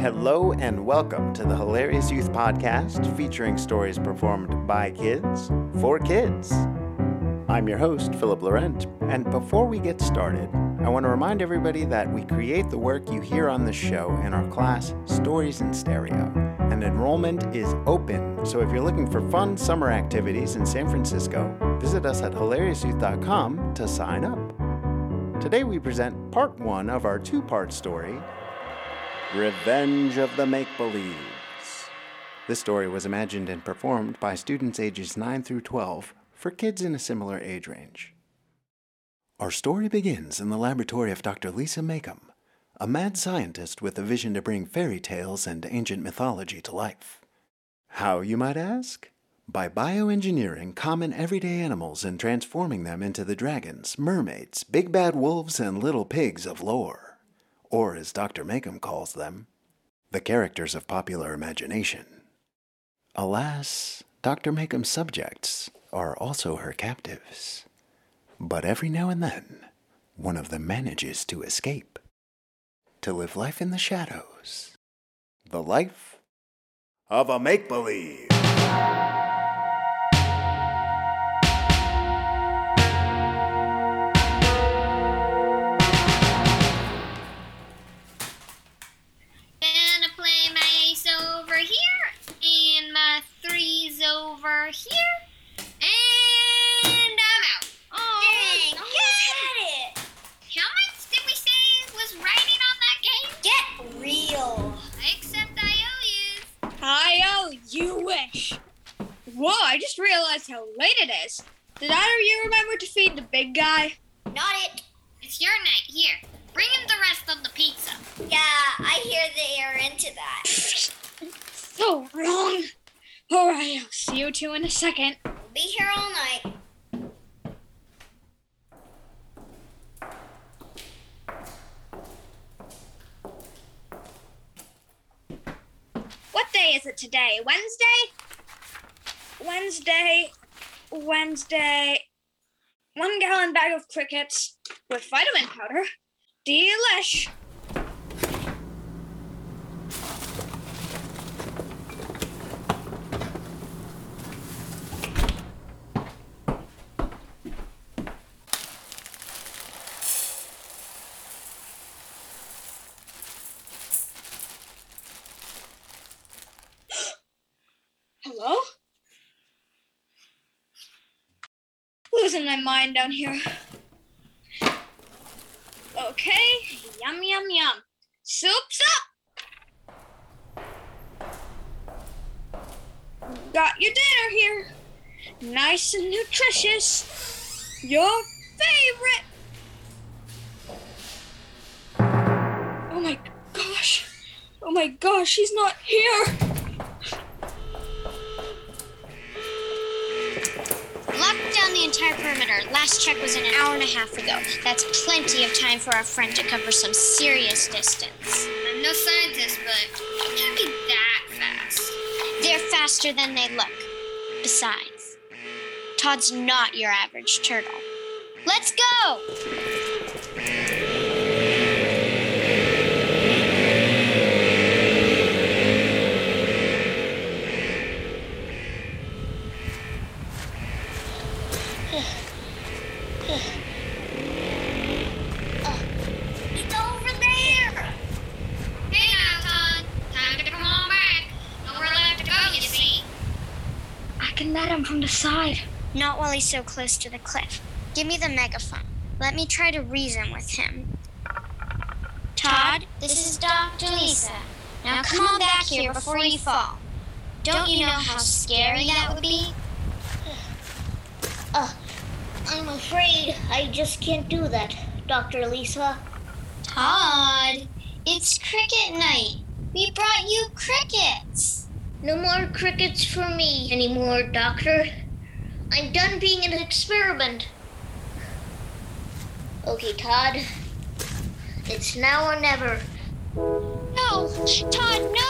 Hello and welcome to the Hilarious Youth Podcast featuring stories performed by kids for kids. I'm your host, Phillip Laurent, and before we get started, I want to remind everybody that we create the work you hear on the show in our class, Stories in Stereo, and enrollment is open. So if you're looking for fun summer activities in San Francisco, visit us at hilariousyouth.com to sign up. Today we present part one of our two part story Revenge of the Make Believes. This story was imagined and performed by students ages 9 through 12 for kids in a similar age range. Our story begins in the laboratory of Dr. Lisa Macomb, a mad scientist with a vision to bring fairy tales and ancient mythology to life. How, you might ask? By bioengineering common everyday animals and transforming them into the dragons, mermaids, big bad wolves, and little pigs of lore or as Dr. Macomb calls them, the characters of popular imagination. Alas, Dr. Macomb's subjects are also her captives. But every now and then, one of them manages to escape, to live life in the shadows. The life of a make believe. Wrong. Alright, I'll see you two in a second. We'll be here all night. What day is it today? Wednesday? Wednesday, Wednesday. One gallon bag of crickets with vitamin powder. Delish. Hello? Losing my mind down here. Okay, yum yum yum. Soup's up. Got your dinner here. Nice and nutritious. Your favorite. Oh my gosh. Oh my gosh, she's not here. Entire perimeter. Last check was an hour and a half ago. That's plenty of time for our friend to cover some serious distance. I'm no scientist, but it can't be that fast. They're faster than they look. Besides, Todd's not your average turtle. Let's go! It's over there. Hey now, Todd. Time to come on back. Nowhere left to go, you see. I can net him from the side. Not while he's so close to the cliff. Give me the megaphone. Let me try to reason with him. Todd, this is Dr. Lisa. Now come on back here before you fall. Don't you know how scary that would be? Uh, I'm afraid I just can't do that, Dr. Lisa. Todd, it's cricket night. We brought you crickets. No more crickets for me anymore, Doctor. I'm done being an experiment. Okay, Todd. It's now or never. No, Todd, no!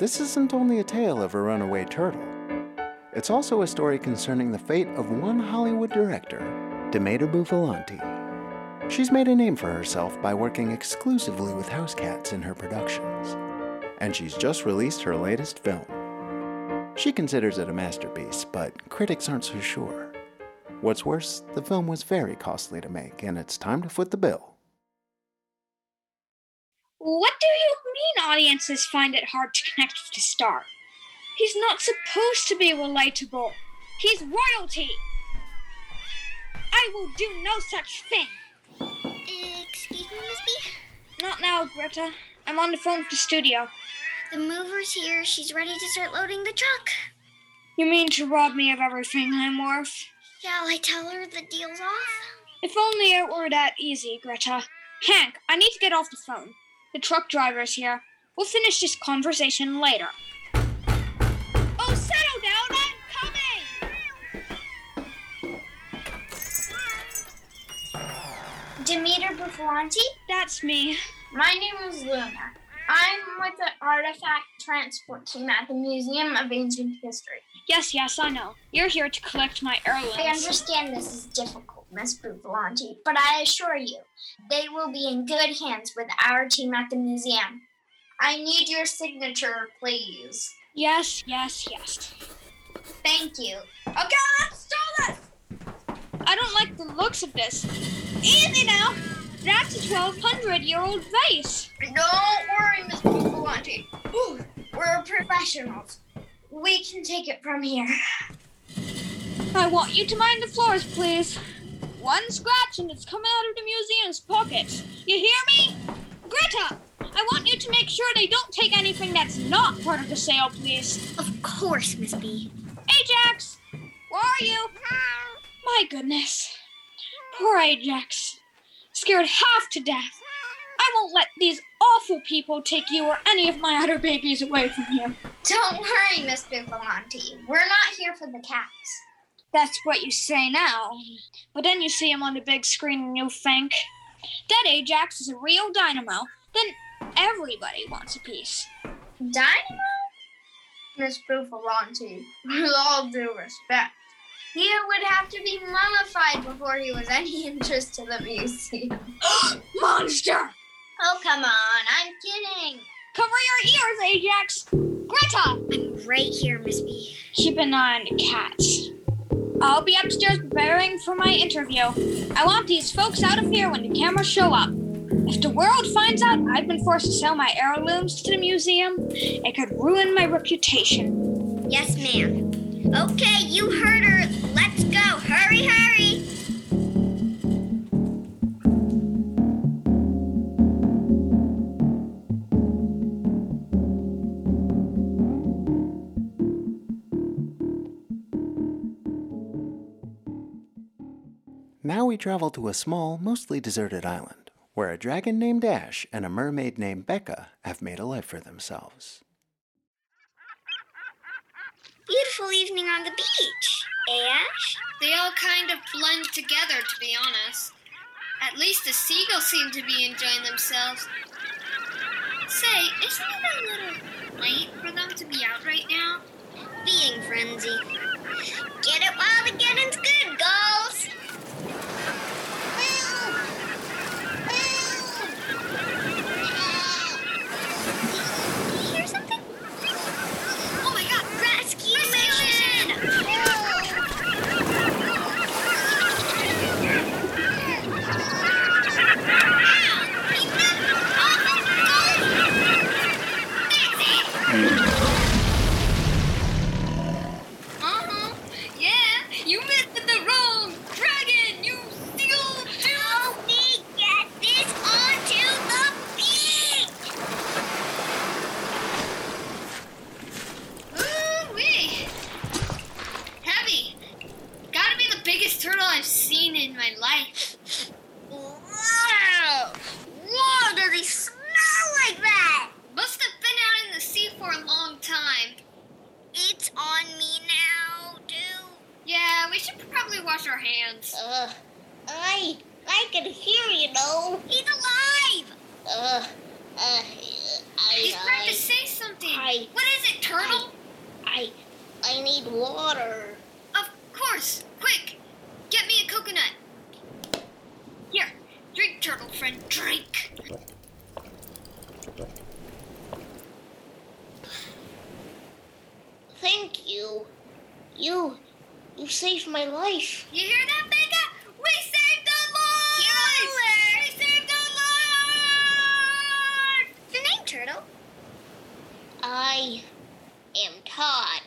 This isn't only a tale of a runaway turtle. It's also a story concerning the fate of one Hollywood director, Demeter Bufallanti. She's made a name for herself by working exclusively with house cats in her productions, and she's just released her latest film. She considers it a masterpiece, but critics aren't so sure. What's worse, the film was very costly to make, and it's time to foot the bill. What do you audiences find it hard to connect with the star? He's not supposed to be relatable. He's royalty. I will do no such thing. Excuse me, Miss B? Not now, Greta. I'm on the phone with the studio. The mover's here. She's ready to start loading the truck. You mean to rob me of everything I'm worth? Shall I tell her the deal's off? If only it were that easy, Greta. Hank, I need to get off the phone. The truck driver is here. We'll finish this conversation later. Oh, settle down! I'm coming! Demeter Bufallanti? That's me. My name is Luna. I'm with the artifact transport team at the Museum of Ancient History. Yes, yes, I know. You're here to collect my heirlooms. I understand this is difficult, Miss Bufallanti, but I assure you, they will be in good hands with our team at the museum. I need your signature, please. Yes, yes, yes. Thank you. Okay, let's do this! I don't like the looks of this. Easy now! That's a 1200 year old vase. Don't worry, Miss Bufallanti. We're professionals. We can take it from here. I want you to mind the floors, please. One scratch and it's coming out of the museum's pockets. You hear me? Greta, I want you to make sure they don't take anything that's not part of the sale, please. Of course, Miss B. Ajax, where are you? My goodness. Poor Ajax. Scared half to death. I won't let these awful people take you or any of my other babies away from here. Don't worry, Miss Bufallanti. We're not here for the cats. That's what you say now. But then you see him on the big screen and you think, that Ajax is a real dynamo. Then everybody wants a piece. Dynamo? Miss Bufallanti, with all due respect, he would have to be mummified before he was any interest to the museum. Monster! Oh, come on, I'm kidding. Cover your ears, Ajax! Greta! I'm right here, Miss B. Eye on cats. I'll be upstairs preparing for my interview. I want these folks out of here when the cameras show up. If the world finds out I've been forced to sell my heirlooms to the museum, it could ruin my reputation. Yes, ma'am. Okay, you heard her. Let's go. Hurry, hurry. We travel to a small, mostly deserted island, where a dragon named Ash and a mermaid named Becca have made a life for themselves. Beautiful evening on the beach. Ash? They all kind of blend together, to be honest. At least the seagulls seem to be enjoying themselves. Say, isn't it a little late for them to be out right now? Being frenzy. Get it while the getting's good, girls. Hear something? Oh my god, rescue mission! Uh-huh. Yeah, you missed the wrong dragon, you steal too. Help me get this onto the beach! Ooh-wee. Heavy. Gotta be the biggest turtle I've seen in my life. Wow! Whoa, does he smell like that? Must have been out in the sea for a long time. It's on me now, too. Yeah, we should probably wash our hands. Uh, I, I can hear you know. He's alive! Uh, uh, I, He's trying I, to say something. I- what is it, Turtle? I, I need water. Of course. Quick, get me a coconut. Here, drink, Turtle friend, drink. Thank you. You, you saved my life. You hear that, Becca? We saved a life! We saved a life! Your name, Turtle? I am Todd.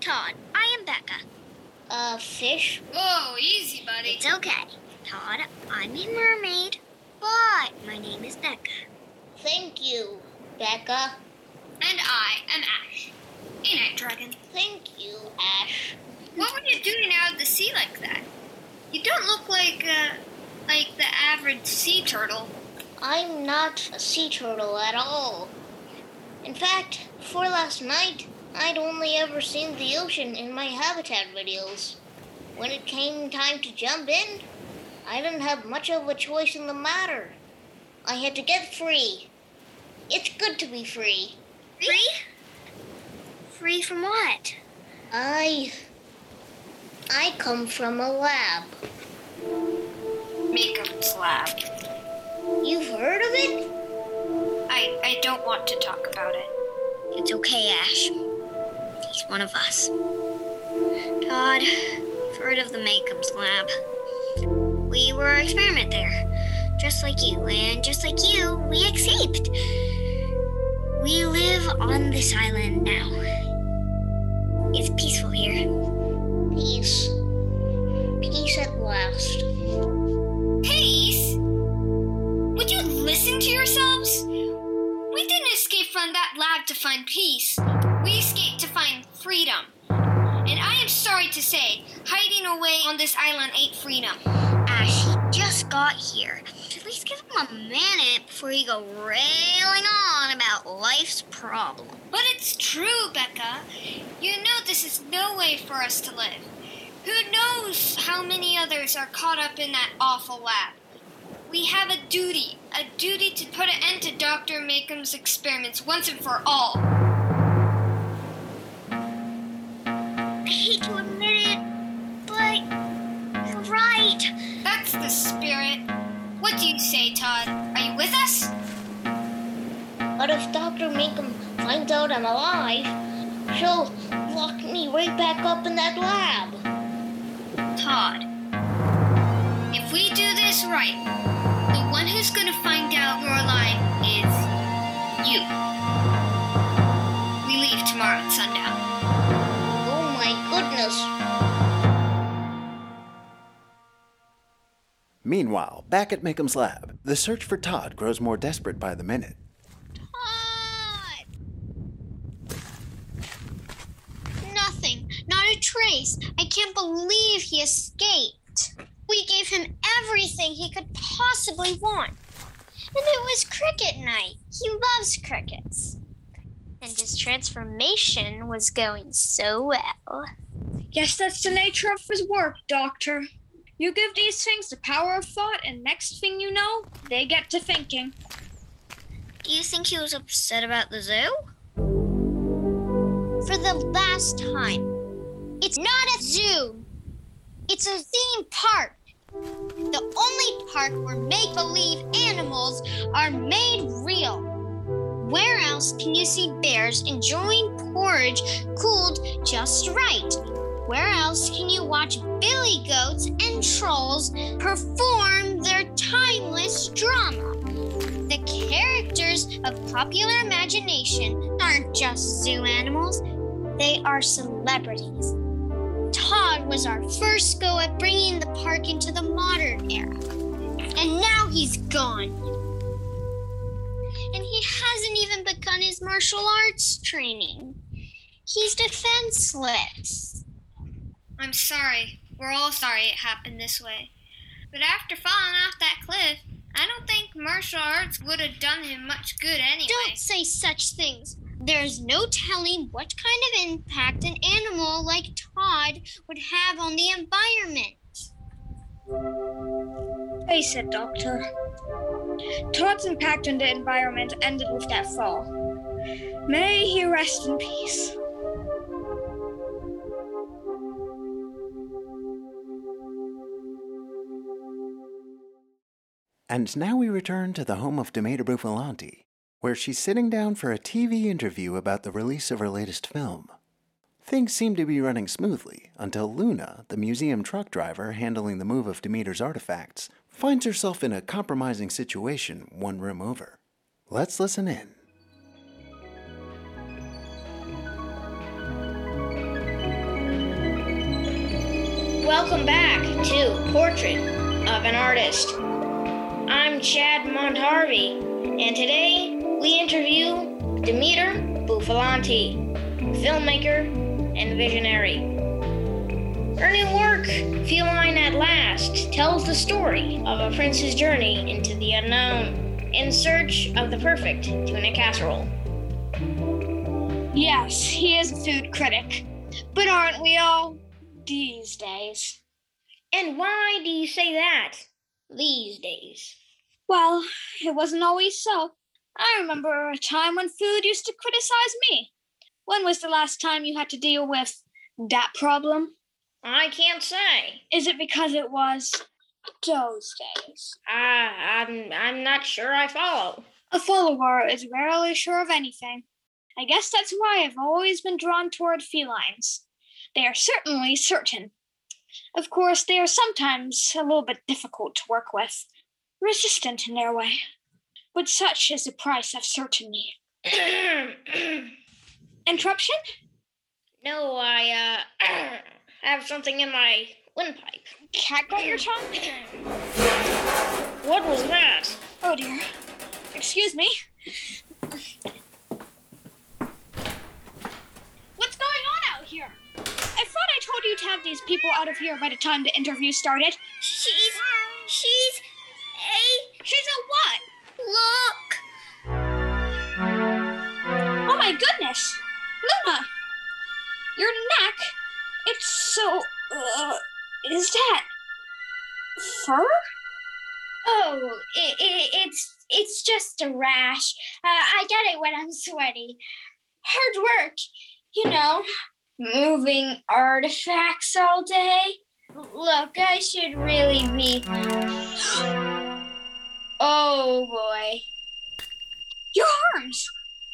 Todd. I am Becca. A fish? Easy, buddy. It's okay. Todd, I'm a mermaid, but my name is Becca. Thank you, Becca. And I am Ash. Ain't I, Dragon? Thank you, Ash. What were you doing out of the sea like that? You don't look like, uh, like the average sea turtle. I'm not a sea turtle at all. In fact, before last night, I'd only ever seen the ocean in my habitat videos. When it came time to jump in, I didn't have much of a choice in the matter. I had to get free. It's good to be free. Free? Free from what? I. I come from a lab. Macomb's lab. You've heard of it? I, I don't want to talk about it. It's okay, Ash. He's one of us. Todd, you've of the Macomb's lab. We were an experiment there, just like you, and just like you, we escaped. We live on this island now. It's peaceful here. Peace. Peace at last. Peace? Would you listen to yourselves? We didn't escape from that lab to find peace. We escaped to find freedom. To say, hiding away on this island ain't freedom. Ash, he just got here. At least give him a minute before you go railing on about life's problem. But it's true, Becca. You know this is no way for us to live. Who knows how many others are caught up in that awful lab? We have a duty, a duty to put an end to Dr. Macomb's experiments once and for all. I hate to admit spirit. What do you say, Todd? Are you with us? But if Dr. Macomb finds out I'm alive, she'll lock me right back up in that lab. Todd. If we do this right, the one who's gonna find out you're alive is you. We leave tomorrow at sundown. Oh my goodness. Meanwhile, back at Macomb's lab, the search for Todd grows more desperate by the minute. Todd! Nothing. Not a trace. I can't believe he escaped. We gave him everything he could possibly want. And it was cricket night. He loves crickets. And his transformation was going so well. Guess that's the nature of his work, Doctor. You give these things the power of thought, and next thing you know, they get to thinking. Do you think he was upset about the zoo? For the last time, it's not a zoo. It's a theme park. The only park where make believe animals are made real. Where else can you see bears enjoying porridge cooled just right? Where else can you watch billy goats and trolls perform their timeless drama? The characters of popular imagination aren't just zoo animals, they are celebrities. Todd was our first go at bringing the park into the modern era. And now he's gone. And he hasn't even begun his martial arts training. He's defenseless. I'm sorry. We're all sorry it happened this way. But after falling off that cliff, I don't think martial arts would have done him much good anyway. Don't say such things. There's no telling what kind of impact an animal like Todd would have on the environment. Face said Doctor. Todd's impact on the environment ended with that fall. May he rest in peace. And now we return to the home of Demeter Bufallanti, where she's sitting down for a TV interview about the release of her latest film. Things seem to be running smoothly until Luna, the museum truck driver handling the move of Demeter's artifacts, finds herself in a compromising situation one room over. Let's listen in. Welcome back to Portrait of an Artist. I'm Chad MontHarvey, and today we interview Demeter Bufallanti, filmmaker and visionary. Her new work, Feline at Last, tells the story of a prince's journey into the unknown in search of the perfect tuna casserole. Yes, he is a food critic. But aren't we all these days? And why do you say that these days? Well, it wasn't always so. I remember a time when food used to criticize me. When was the last time you had to deal with that problem? I can't say. Is it because it was those days? I, I'm, I'm not sure I follow. A follower is rarely sure of anything. I guess that's why I've always been drawn toward felines. They are certainly certain. Of course, they are sometimes a little bit difficult to work with, resistant in their way. But such is the price of certainty. Interruption? no, I uh, I have something in my windpipe. Cat got your tongue? What was that? Oh dear. Excuse me. What's going on out here? I thought I told you to have these people out of here by the time the interview started. She's. She's. A. She's a what? Look! Oh my goodness! Luna! Your neck? It's so. Uh, is that. fur? Oh, it, it, it's it's just a rash. Uh, I get it when I'm sweaty. Hard work, you know, moving artifacts all day. Look, I should really be. Oh boy. Your arms!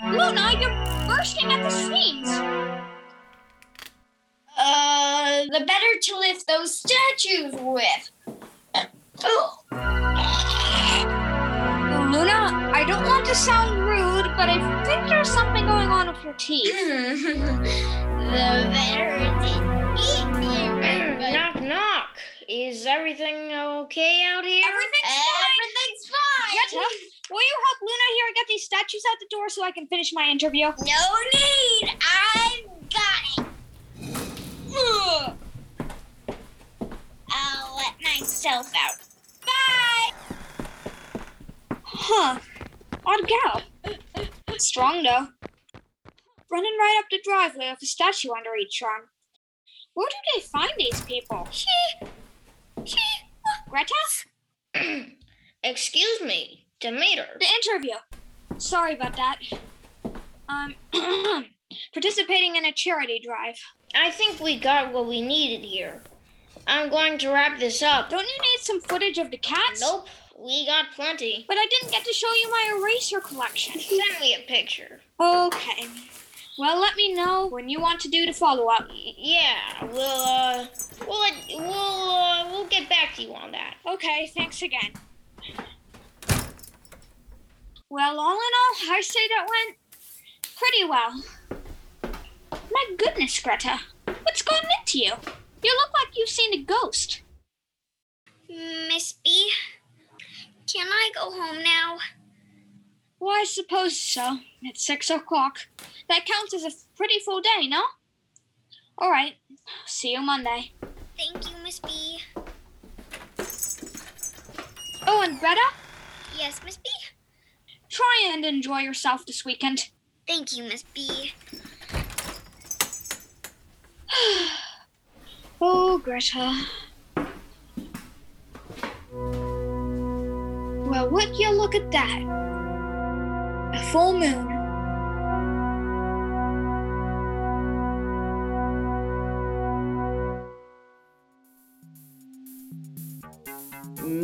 Luna, you're bursting at the seams! Uh, the better to lift those statues with. Luna, I don't want to sound rude, but I think there's something going on with your teeth. the to eat mm, knock, knock. Is everything okay out here? Everything's uh, fine. Everything's fine. Will you help Luna here get these statues out the door so I can finish my interview? No need. I've got it. Ugh. I'll let myself out. Bye. Huh. Odd gal. Strong though. Running right up the driveway with a statue under each arm. Where do they find these people? She. She. Greta? Excuse me, Demeter. The interview. Sorry about that. I'm um, participating in a charity drive. I think we got what we needed here. I'm going to wrap this up. Don't you need some footage of the cats? Nope, we got plenty. But I didn't get to show you my eraser collection. Send me a picture. Okay. Well, let me know when you want to do the follow up. Yeah, we'll uh, we'll we'll uh, we'll get back to you on that. Okay, thanks again. Well, all in all, I say that went pretty well. My goodness, Greta, what's gotten into you? You look like you've seen a ghost. Miss B, can I go home now? Well, I suppose so. It's six o'clock. That counts as a pretty full day, no? All right. See you Monday. Thank you, Miss B. Oh, and Greta, Yes, Miss B. try and enjoy yourself this weekend. Thank you, Miss B. Oh, Greta. Well, would you look at that? A full moon.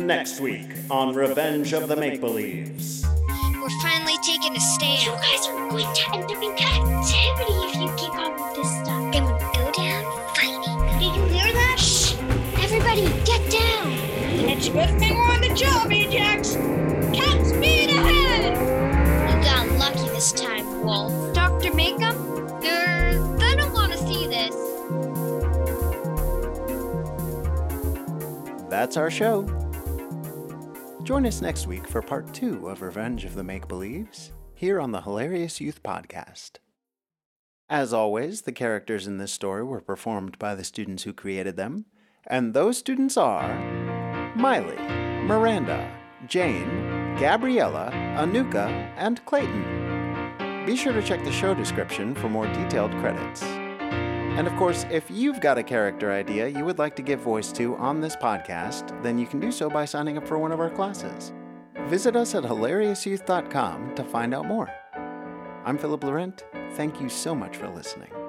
Next week on Revenge of the Make Believes. We're finally taking a stand. You guys are going to end up in captivity if you keep on with this stuff. It would go down fighting. Did you hear that? Shh! Everybody, get down! It's a good thing we're on the job, Ajax. Dr. Macomb? I don't want to see this. That's our show. Join us next week for part two of Revenge of the Make Believes here on the Hilarious Youth Podcast. As always, the characters in this story were performed by the students who created them, and those students are Maile, Miranda, Jane, Gabriela, Anouka, and Clayton. Be sure to check the show description for more detailed credits. And of course, if you've got a character idea you would like to give voice to on this podcast, then you can do so by signing up for one of our classes. Visit us at hilariousyouth.com to find out more. I'm Phillip Laurent. Thank you so much for listening.